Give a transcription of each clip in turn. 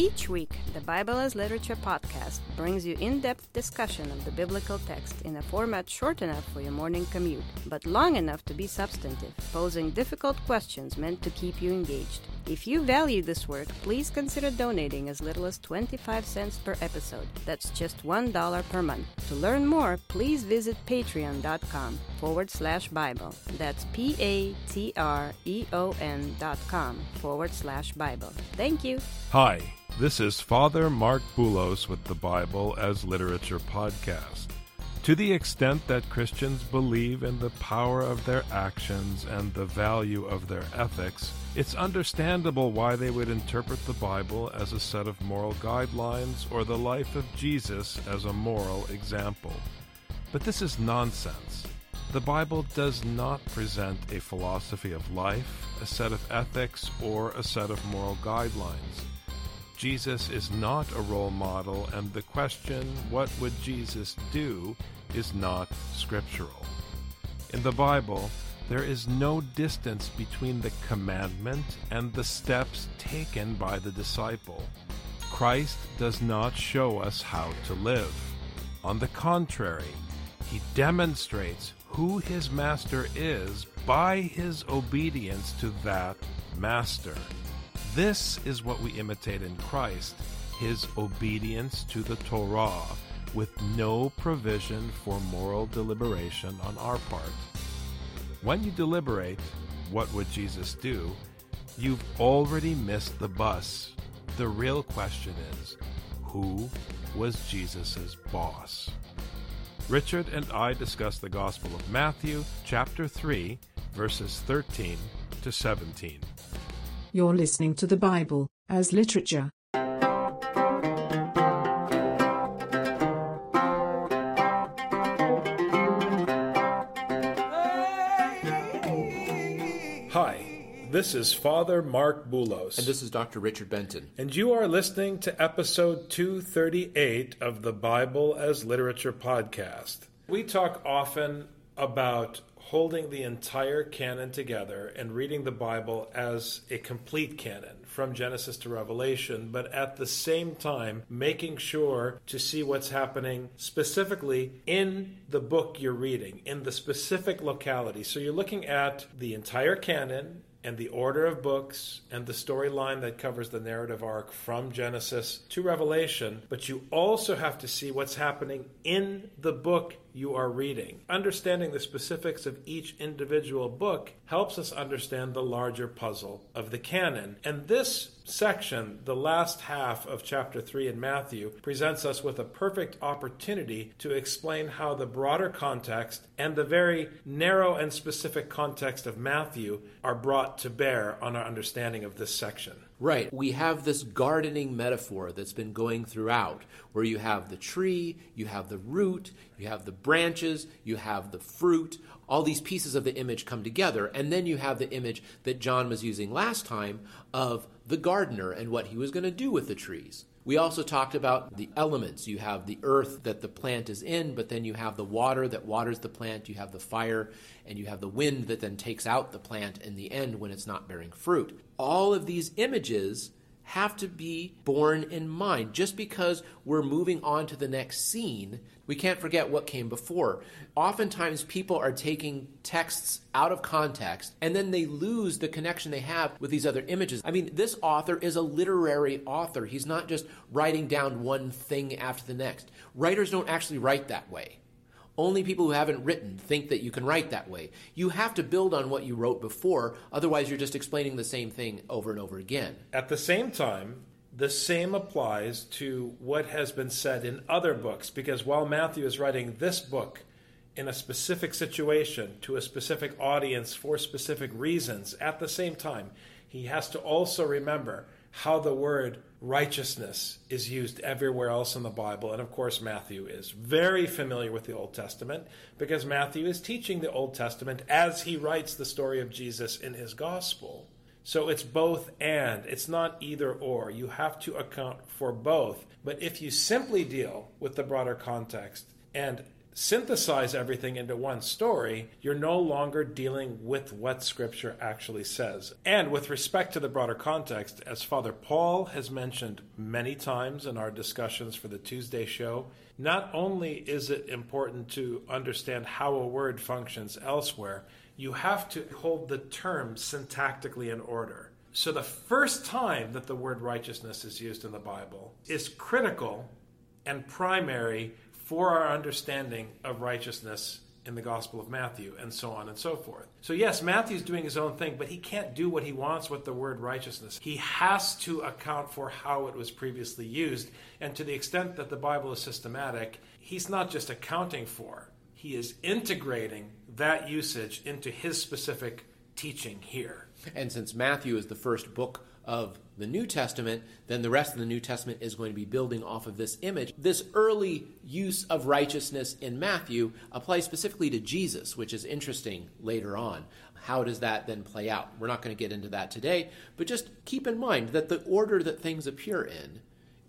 Each week, the Bible as Literature podcast brings you in depth discussion of the biblical text in a format short enough for your morning commute, but long enough to be substantive, posing difficult questions meant to keep you engaged. If you value this work, please consider donating as little as 25 cents per episode. That's just $1 per month. To learn more, please visit patreon.com forward slash Bible. That's P A T R E O N dot com forward slash Bible. Thank you. Hi, this is Father Marc Boulos with the Bible as Literature podcast. To the extent that Christians believe in the power of their actions and the value of their ethics, it's understandable why they would interpret the Bible as a set of moral guidelines or the life of Jesus as a moral example. But this is nonsense. The Bible does not present a philosophy of life, a set of ethics, or a set of moral guidelines. Jesus is not a role model, and the question, what would Jesus do, is not scriptural. In the Bible, there is no distance between the commandment and the steps taken by the disciple. Christ does not show us how to live. On the contrary, he demonstrates who his master is by his obedience to that master. This is what we imitate in Christ his obedience to the Torah, with no provision for moral deliberation on our part. When you deliberate, what would Jesus do? You've already missed the bus. The real question is who was Jesus' boss? Richard and I discuss the Gospel of Matthew, chapter 3, verses 13 to 17. You're listening to the Bible as literature. Hi, this is Father Marc Boulos. And this is Dr. Richard Benton. And you are listening to episode 238 of the Bible as Literature podcast. We talk often about holding the entire canon together and reading the Bible as a complete canon from Genesis to Revelation, but at the same time making sure to see what's happening specifically in the book you're reading, in the specific locality. So you're looking at the entire canon and the order of books and the storyline that covers the narrative arc from Genesis to Revelation, but you also have to see what's happening in the book you are reading. Understanding the specifics of each individual book helps us understand the larger puzzle of the canon. And this section, the last half of chapter 3 in Matthew, presents us with a perfect opportunity to explain how the broader context and the very narrow and specific context of Matthew are brought to bear on our understanding of this section. Right. We have this gardening metaphor that's been going throughout, where you have the tree, you have the root, you have the branches, you have the fruit. All these pieces of the image come together. And then you have the image that John was using last time of the gardener and what he was going to do with the trees. We also talked about the elements. You have the earth that the plant is in, but then you have the water that waters the plant, you have the fire, and you have the wind that then takes out the plant in the end when it's not bearing fruit. All of these images have to be borne in mind. Just because we're moving on to the next scene, we can't forget what came before. Oftentimes, people are taking texts out of context and then they lose the connection they have with these other images. I mean, this author is a literary author. He's not just writing down one thing after the next. Writers don't actually write that way. Only people who haven't written think that you can write that way. You have to build on what you wrote before, otherwise, you're just explaining the same thing over and over again. At the same time, the same applies to what has been said in other books, because while Matthew is writing this book in a specific situation to a specific audience for specific reasons, at the same time, he has to also remember how the word righteousness is used everywhere else in the Bible. And of course, Matthew is very familiar with the Old Testament because Matthew is teaching the Old Testament as he writes the story of Jesus in his gospel. So it's both and, it's not either or. You have to account for both. But if you simply deal with the broader context and synthesize everything into one story, you're no longer dealing with what Scripture actually says. And with respect to the broader context, as Father Paul has mentioned many times in our discussions for the Tuesday show, not only is it important to understand how a word functions elsewhere, you have to hold the terms syntactically in order. So the first time that the word righteousness is used in the Bible is critical and primary for our understanding of righteousness in the Gospel of Matthew, and so on and so forth. So, yes, Matthew's doing his own thing, but he can't do what he wants with the word righteousness. He has to account for how it was previously used, and to the extent that the Bible is systematic, he's not just accounting for, he is integrating that usage into his specific teaching here. And since Matthew is the first book of the New Testament, then the rest of the New Testament is going to be building off of this image. This early use of righteousness in Matthew applies specifically to Jesus, which is interesting later on. How does that then play out? We're not going to get into that today, but just keep in mind that the order that things appear in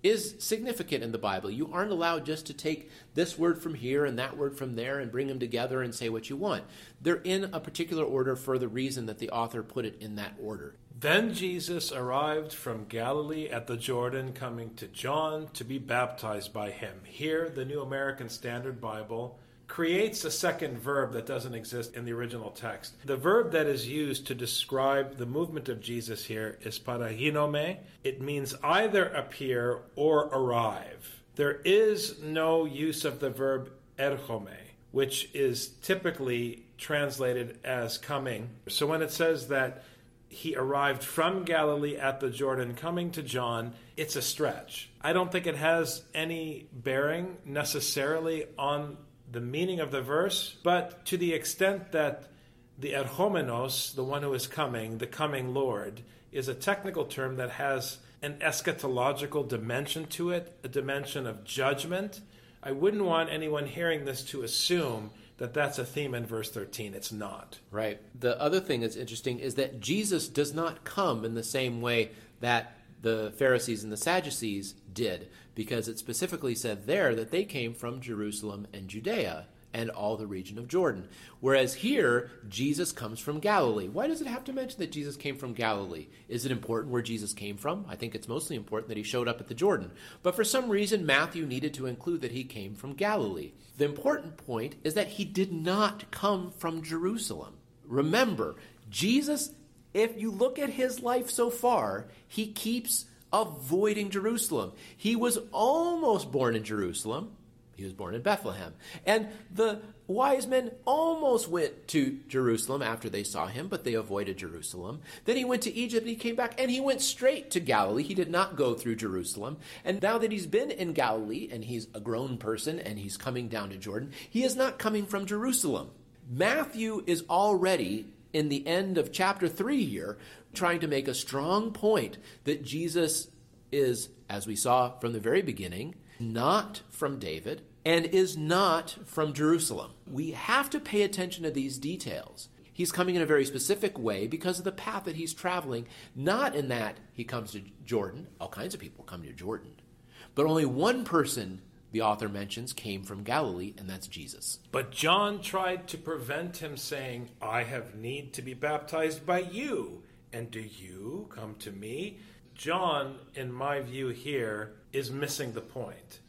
is significant in the Bible. You aren't allowed just to take this word from here and that word from there and bring them together and say what you want. They're in a particular order for the reason that the author put it in that order. Then Jesus arrived from Galilee at the Jordan, coming to John to be baptized by him. Here, the New American Standard Bible creates a second verb that doesn't exist in the original text. The verb that is used to describe the movement of Jesus here is paraginome. It means either appear or arrive. There is no use of the verb erchome, which is typically translated as coming. So when it says that he arrived from Galilee at the Jordan coming to John, it's a stretch. I don't think it has any bearing necessarily on the meaning of the verse, but to the extent that the erchomenos, the one who is coming, the coming Lord, is a technical term that has an eschatological dimension to it, a dimension of judgment. I wouldn't want anyone hearing this to assume that that's a theme in verse 13. It's not. Right. The other thing that's interesting is that Jesus does not come in the same way that the Pharisees and the Sadducees did, because it specifically said there that they came from Jerusalem and Judea and all the region of Jordan. Whereas here, Jesus comes from Galilee. Why does it have to mention that Jesus came from Galilee? Is it important where Jesus came from? I think it's mostly important that he showed up at the Jordan. But for some reason, Matthew needed to include that he came from Galilee. The important point is that he did not come from Jerusalem. Remember, Jesus, if you look at his life so far, he keeps avoiding Jerusalem. He was almost born in Jerusalem he was born in Bethlehem. And the wise men almost went to Jerusalem after they saw him, but they avoided Jerusalem. Then he went to Egypt and he came back and he went straight to Galilee. He did not go through Jerusalem. And now that he's been in Galilee and he's a grown person and he's coming down to Jordan, he is not coming from Jerusalem. Matthew is already in the end of chapter 3 here trying to make a strong point that Jesus is, as we saw from the very beginning, not from David, and is not from Jerusalem. We have to pay attention to these details. He's coming in a very specific way because of the path that he's traveling, not in that he comes to Jordan. All kinds of people come to Jordan. But only one person the author mentions came from Galilee, and that's Jesus. But John tried to prevent him, saying, I have need to be baptized by you, and do you come to me? John, in my view here, is missing the point.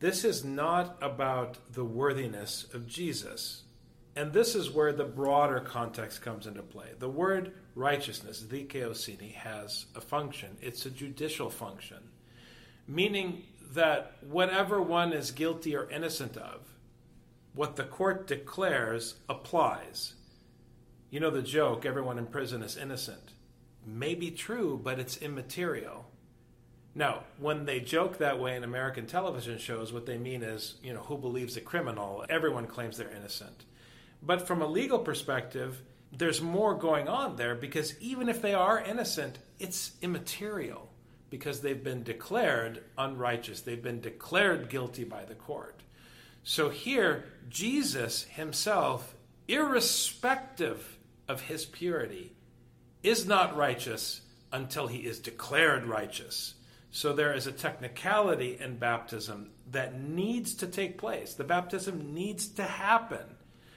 This is not about the worthiness of Jesus. And this is where the broader context comes into play. The word righteousness, dikeosini, has a function. It's a judicial function, meaning that whatever one is guilty or innocent of, what the court declares applies. You know the joke, everyone in prison is innocent. May be true, but it's immaterial. Now, when they joke that way in American television shows, what they mean is, you know, who believes a criminal? Everyone claims they're innocent. But from a legal perspective, there's more going on there because even if they are innocent, it's immaterial because they've been declared unrighteous. They've been declared guilty by the court. So here, Jesus himself, irrespective of his purity, is not righteous until he is declared righteous. So there is a technicality in baptism that needs to take place. The baptism needs to happen.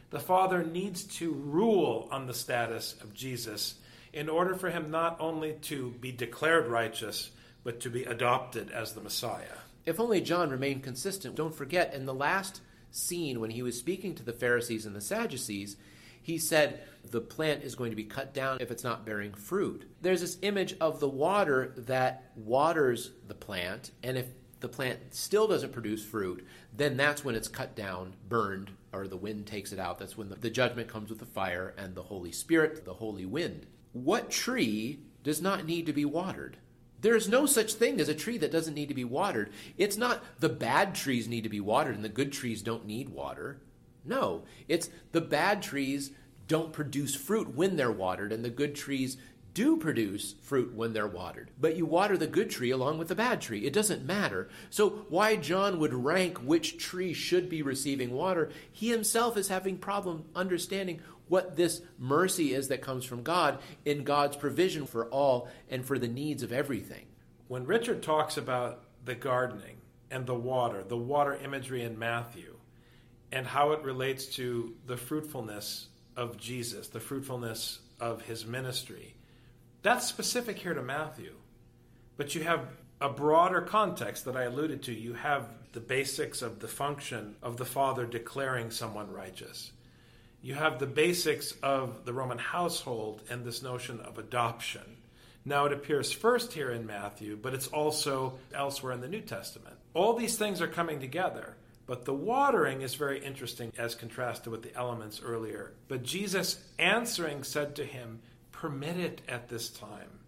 The Father needs to rule on the status of Jesus in order for him not only to be declared righteous, but to be adopted as the Messiah. If only John remained consistent. Don't forget, in the last scene when he was speaking to the Pharisees and the Sadducees, he said the plant is going to be cut down if it's not bearing fruit. There's this image of the water that waters the plant, and if the plant still doesn't produce fruit, then that's when it's cut down, burned, or the wind takes it out. That's when the, the judgment comes with the fire and the Holy Spirit, the holy wind. What tree does not need to be watered? There's no such thing as a tree that doesn't need to be watered. It's not the bad trees need to be watered and the good trees don't need water. No, it's the bad trees don't produce fruit when they're watered, and the good trees do produce fruit when they're watered. But you water the good tree along with the bad tree. It doesn't matter. So, why John would rank which tree should be receiving water, he himself is having problem understanding what this mercy is that comes from God in God's provision for all and for the needs of everything. When Richard talks about the gardening and the water, the water imagery in Matthew, and how it relates to the fruitfulness of Jesus, the fruitfulness of his ministry. That's specific here to Matthew. But you have a broader context that I alluded to. You have the basics of the function of the Father declaring someone righteous. You have the basics of the Roman household and this notion of adoption. Now, it appears first here in Matthew, but it's also elsewhere in the New Testament. All these things are coming together. But the watering is very interesting as contrasted with the elements earlier. But Jesus answering said to him, Permit it at this time,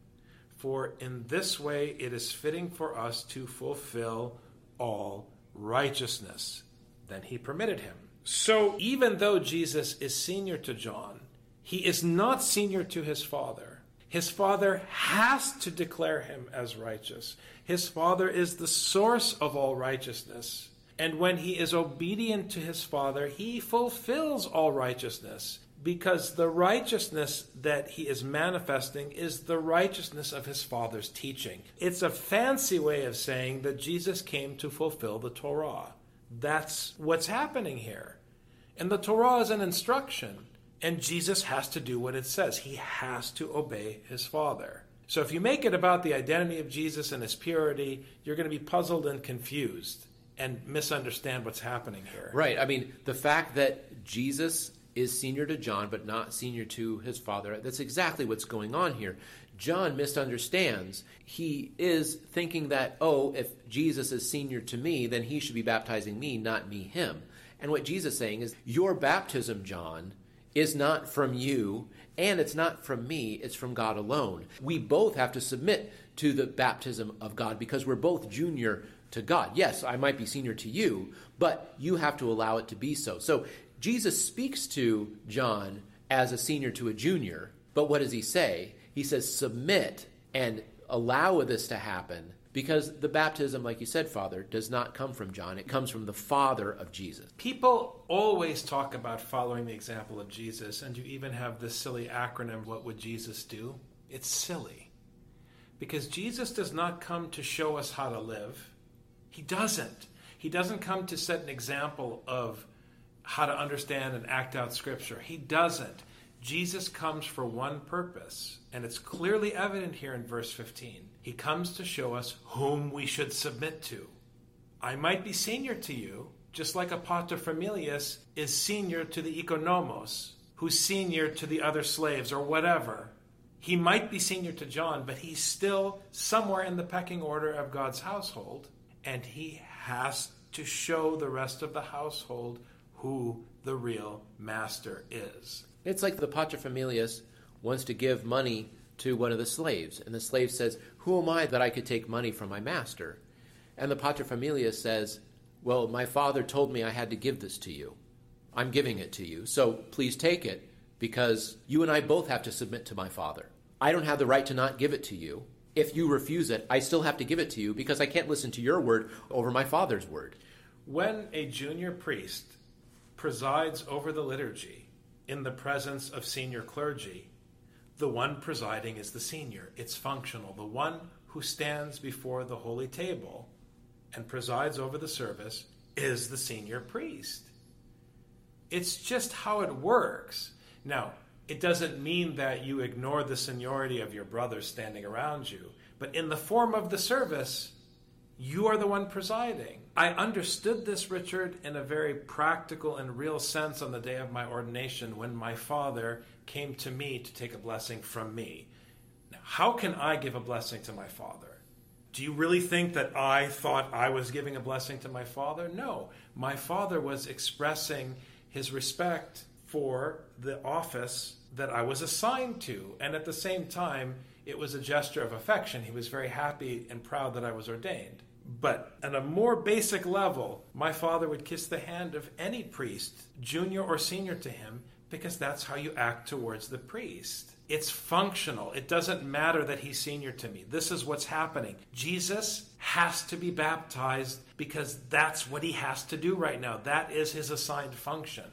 for in this way it is fitting for us to fulfill all righteousness. Then he permitted him. So even though Jesus is senior to John, he is not senior to his father. His father has to declare him as righteous. His father is the source of all righteousness. And when he is obedient to his Father, he fulfills all righteousness because the righteousness that he is manifesting is the righteousness of his Father's teaching. It's a fancy way of saying that Jesus came to fulfill the Torah. That's what's happening here. And the Torah is an instruction, and Jesus has to do what it says. He has to obey his Father. So if you make it about the identity of Jesus and his purity, you're going to be puzzled and confused and misunderstand what's happening here. Right. I mean, the fact that Jesus is senior to John but not senior to his father, that's exactly what's going on here. John misunderstands. He is thinking that, oh, if Jesus is senior to me, then he should be baptizing me, not me him. And what Jesus is saying is, your baptism, John, is not from you, and it's not from me, it's from God alone. We both have to submit to the baptism of God because we're both junior to God. Yes, I might be senior to you, but you have to allow it to be so. So Jesus speaks to John as a senior to a junior, but what does he say? He says, submit and allow this to happen because the baptism, like you said, Father, does not come from John. It comes from the Father of Jesus. People always talk about following the example of Jesus, and you even have this silly acronym, What Would Jesus Do? It's silly. Because Jesus does not come to show us how to live. He doesn't. He doesn't come to set an example of how to understand and act out Scripture. He doesn't. Jesus comes for one purpose, and it's clearly evident here in verse 15. He comes to show us whom we should submit to. I might be senior to you, just like a paterfamilias is senior to the oikonomos, who's senior to the other slaves or whatever. He might be senior to John, but he's still somewhere in the pecking order of God's household and he has to show the rest of the household who the real master is. It's like the paterfamilias wants to give money to one of the slaves, and the slave says, Who am I that I could take money from my master? And the paterfamilias says, Well, my father told me I had to give this to you. I'm giving it to you, so please take it, because you and I both have to submit to my father. I don't have the right to not give it to you, if you refuse it, I still have to give it to you because I can't listen to your word over my Father's word. When a junior priest presides over the liturgy in the presence of senior clergy, the one presiding is the senior. It's functional. The one who stands before the holy table and presides over the service is the senior priest. It's just how it works. Now, it doesn't mean that you ignore the seniority of your brothers standing around you, but in the form of the service, you are the one presiding. I understood this, Richard, in a very practical and real sense on the day of my ordination when my father came to me to take a blessing from me. Now, how can I give a blessing to my father? Do you really think that I thought I was giving a blessing to my father? No. My father was expressing his respect for the office that I was assigned to. And at the same time, it was a gesture of affection. He was very happy and proud that I was ordained. But at a more basic level, my father would kiss the hand of any priest, junior or senior to him, because that's how you act towards the priest. It's functional. It doesn't matter that he's senior to me. This is what's happening. Jesus has to be baptized because that's what he has to do right now. That is his assigned function.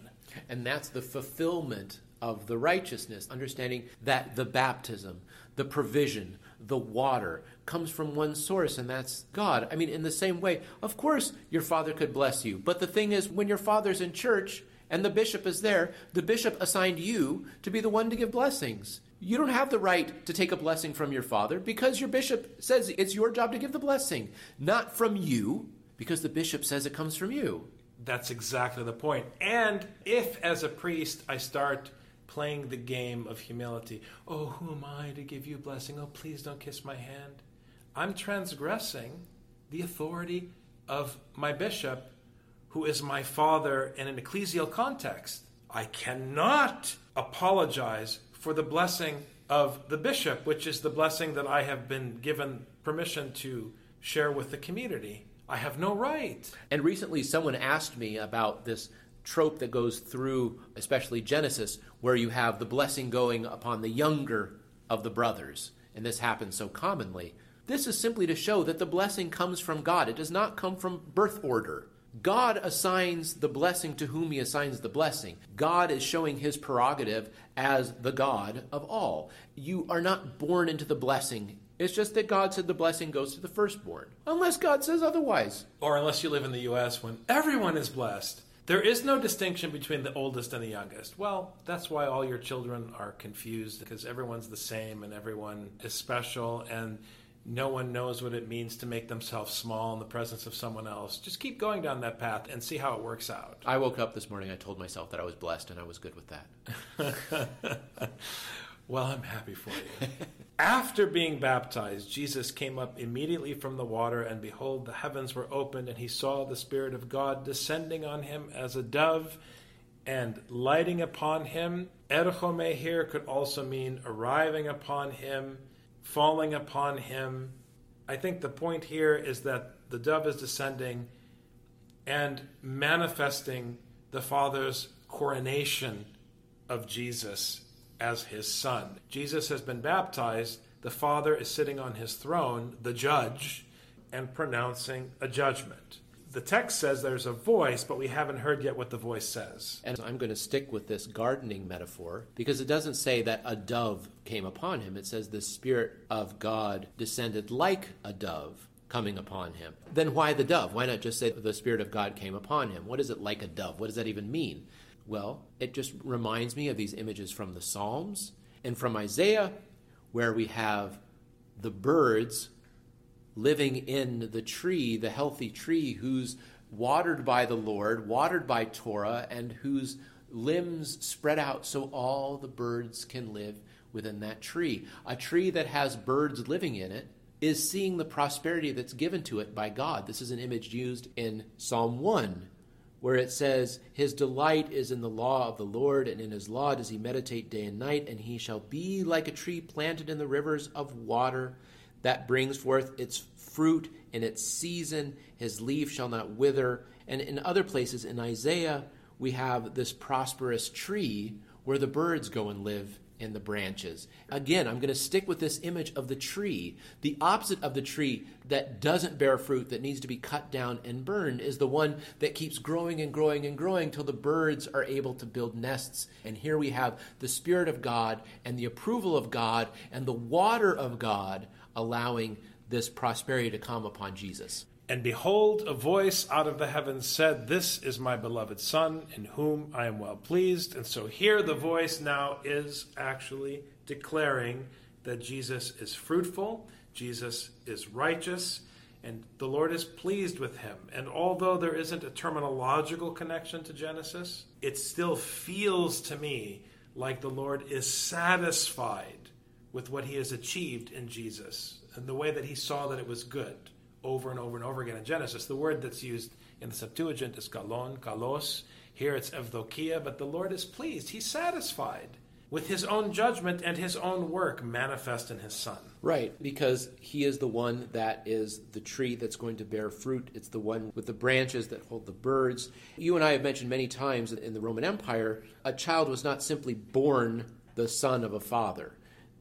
And that's the fulfillment of the righteousness, understanding that the baptism, the provision, the water comes from one source, and that's God. I mean, in the same way, of course, your father could bless you. But the thing is, when your father's in church and the bishop is there, the bishop assigned you to be the one to give blessings. You don't have the right to take a blessing from your father because your bishop says it's your job to give the blessing, not from you because the bishop says it comes from you. That's exactly the point. And if, as a priest, I start playing the game of humility. Oh, who am I to give you a blessing? Oh, please don't kiss my hand. I'm transgressing the authority of my bishop, who is my father in an ecclesial context. I cannot apologize for the blessing of the bishop, which is the blessing that I have been given permission to share with the community. I have no right. And recently, someone asked me about this trope that goes through, especially Genesis, where you have the blessing going upon the younger of the brothers. And this happens so commonly. This is simply to show that the blessing comes from God. It does not come from birth order. God assigns the blessing to whom he assigns the blessing. God is showing his prerogative as the God of all. You are not born into the blessing. It's just that God said the blessing goes to the firstborn, unless God says otherwise. Or unless you live in the U.S. when everyone is blessed. There is no distinction between the oldest and the youngest. Well, that's why all your children are confused because everyone's the same and everyone is special and no one knows what it means to make themselves small in the presence of someone else. Just keep going down that path and see how it works out. I woke up this morning, I told myself that I was blessed and I was good with that. well, I'm happy for you. After being baptized, Jesus came up immediately from the water, and behold, the heavens were opened, and he saw the Spirit of God descending on him as a dove and lighting upon him. Erchome here could also mean arriving upon him, falling upon him. I think the point here is that the dove is descending and manifesting the Father's coronation of Jesus as his son. Jesus has been baptized. The Father is sitting on his throne, the judge, and pronouncing a judgment. The text says there's a voice, but we haven't heard yet what the voice says. And I'm going to stick with this gardening metaphor because it doesn't say that a dove came upon him. It says the Spirit of God descended like a dove coming upon him. Then why the dove? Why not just say the Spirit of God came upon him? What is it like a dove? What does that even mean? Well, it just reminds me of these images from the Psalms and from Isaiah, where we have the birds living in the tree, the healthy tree, who's watered by the Lord, watered by Torah, and whose limbs spread out so all the birds can live within that tree. A tree that has birds living in it is seeing the prosperity that's given to it by God. This is an image used in Psalm 1 where it says, His delight is in the law of the Lord, and in his law does he meditate day and night, and he shall be like a tree planted in the rivers of water that brings forth its fruit in its season. His leaf shall not wither. And in other places in Isaiah, we have this prosperous tree where the birds go and live in the branches. Again, I'm going to stick with this image of the tree. The opposite of the tree that doesn't bear fruit, that needs to be cut down and burned, is the one that keeps growing and growing and growing till the birds are able to build nests. And here we have the Spirit of God and the approval of God and the water of God allowing this prosperity to come upon Jesus. And behold, a voice out of the heavens said, This is my beloved Son, in whom I am well pleased. And so here the voice now is actually declaring that Jesus is fruitful, Jesus is righteous, and the Lord is pleased with him. And although there isn't a terminological connection to Genesis, it still feels to me like the Lord is satisfied with what he has achieved in Jesus and the way that he saw that it was good over and over and over again in Genesis. The word that's used in the Septuagint is kalon, kalos. Here it's evdokia, but the Lord is pleased. He's satisfied with his own judgment and his own work manifest in his Son. Right, because he is the one that is the tree that's going to bear fruit. It's the one with the branches that hold the birds. You and I have mentioned many times in the Roman Empire, a child was not simply born the son of a father.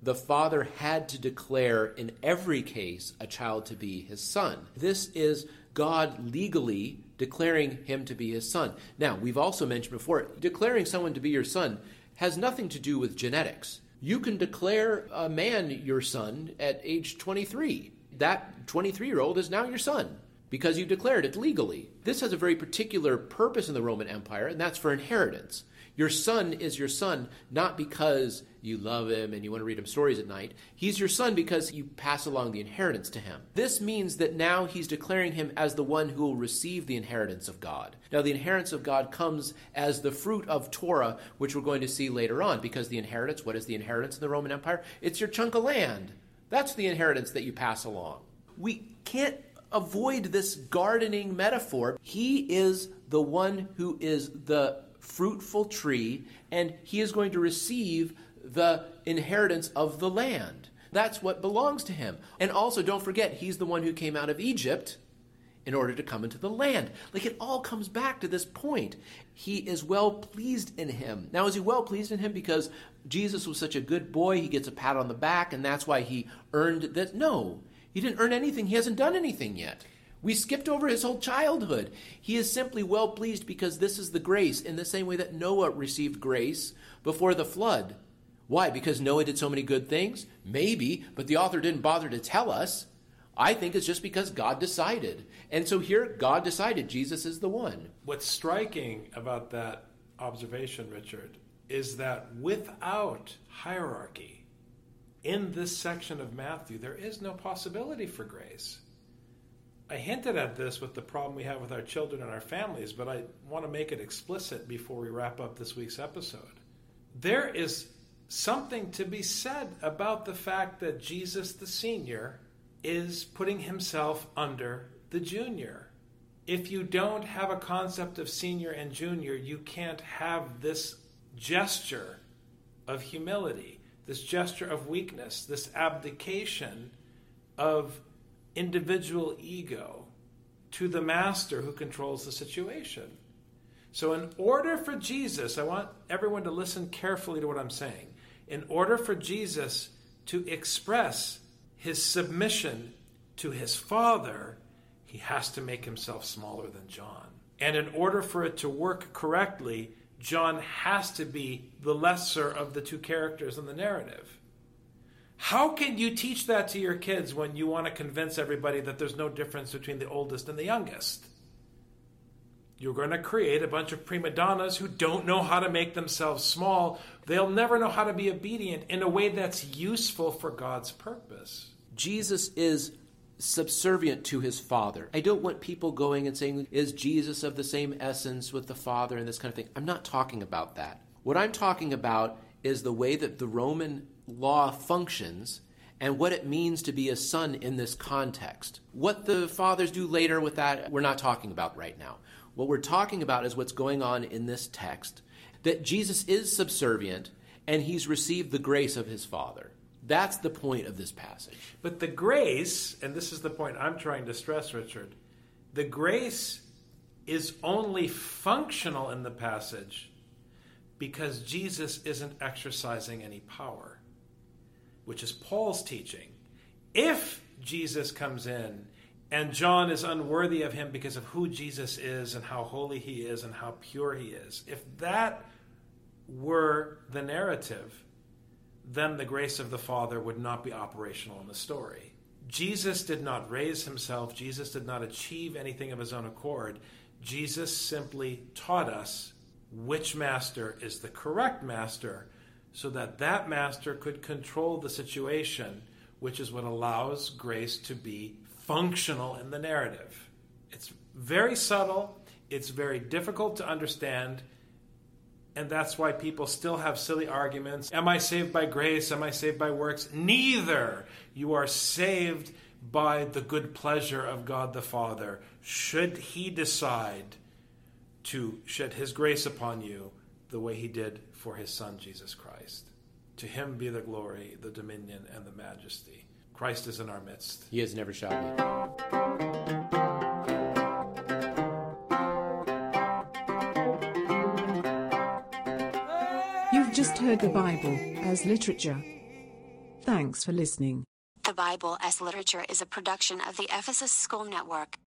The father had to declare in every case a child to be his son. This is God legally declaring him to be his son. Now, we've also mentioned before, declaring someone to be your son has nothing to do with genetics. You can declare a man your son at age 23. That 23 year old is now your son because you declared it legally. This has a very particular purpose in the Roman Empire, and that's for inheritance. Your son is your son not because you love him and you want to read him stories at night. He's your son because you pass along the inheritance to him. This means that now he's declaring him as the one who will receive the inheritance of God. Now, the inheritance of God comes as the fruit of Torah, which we're going to see later on, because the inheritance, what is the inheritance in the Roman Empire? It's your chunk of land. That's the inheritance that you pass along. We can't avoid this gardening metaphor. He is the one who is the fruitful tree, and he is going to receive the inheritance of the land. That's what belongs to him. And also, don't forget, he's the one who came out of Egypt in order to come into the land. Like it all comes back to this point. He is well pleased in him. Now, is he well pleased in him because Jesus was such a good boy? He gets a pat on the back, and that's why he earned this? No, he didn't earn anything. He hasn't done anything yet. We skipped over his whole childhood. He is simply well pleased because this is the grace, in the same way that Noah received grace before the flood. Why? Because Noah did so many good things? Maybe, but the author didn't bother to tell us. I think it's just because God decided. And so here, God decided Jesus is the one. What's striking about that observation, Richard, is that without hierarchy, in this section of Matthew, there is no possibility for grace. I hinted at this with the problem we have with our children and our families, but I want to make it explicit before we wrap up this week's episode. There is something to be said about the fact that Jesus the senior is putting himself under the junior. If you don't have a concept of senior and junior, you can't have this gesture of humility, this gesture of weakness, this abdication of individual ego to the master who controls the situation. So, in order for Jesus, I want everyone to listen carefully to what I'm saying. In order for Jesus to express his submission to his Father, he has to make himself smaller than John. And in order for it to work correctly, John has to be the lesser of the two characters in the narrative. How can you teach that to your kids when you want to convince everybody that there's no difference between the oldest and the youngest? You're going to create a bunch of prima donnas who don't know how to make themselves small. They'll never know how to be obedient in a way that's useful for God's purpose. Jesus is subservient to his Father. I don't want people going and saying, Is Jesus of the same essence with the Father and this kind of thing? I'm not talking about that. What I'm talking about is the way that the Roman law functions and what it means to be a son in this context. What the fathers do later with that, we're not talking about right now. What we're talking about is what's going on in this text that Jesus is subservient and he's received the grace of his Father. That's the point of this passage. But the grace, and this is the point I'm trying to stress, Richard, the grace is only functional in the passage because Jesus isn't exercising any power which is Paul's teaching. If Jesus comes in and John is unworthy of him because of who Jesus is and how holy he is and how pure he is, if that were the narrative, then the grace of the Father would not be operational in the story. Jesus did not raise himself, Jesus did not achieve anything of his own accord. Jesus simply taught us which master is the correct master so that that master could control the situation, which is what allows grace to be functional in the narrative. It's very subtle, it's very difficult to understand, and that's why people still have silly arguments. Am I saved by grace? Am I saved by works? Neither. You are saved by the good pleasure of God the Father. Should He decide to shed His grace upon you the way He did for His Son, Jesus Christ. To Him be the glory, the dominion, and the majesty. Christ is in our midst. He is never shall be. You've just heard the Bible as literature. Thanks for listening. The Bible as Literature is a production of the Ephesus School Network.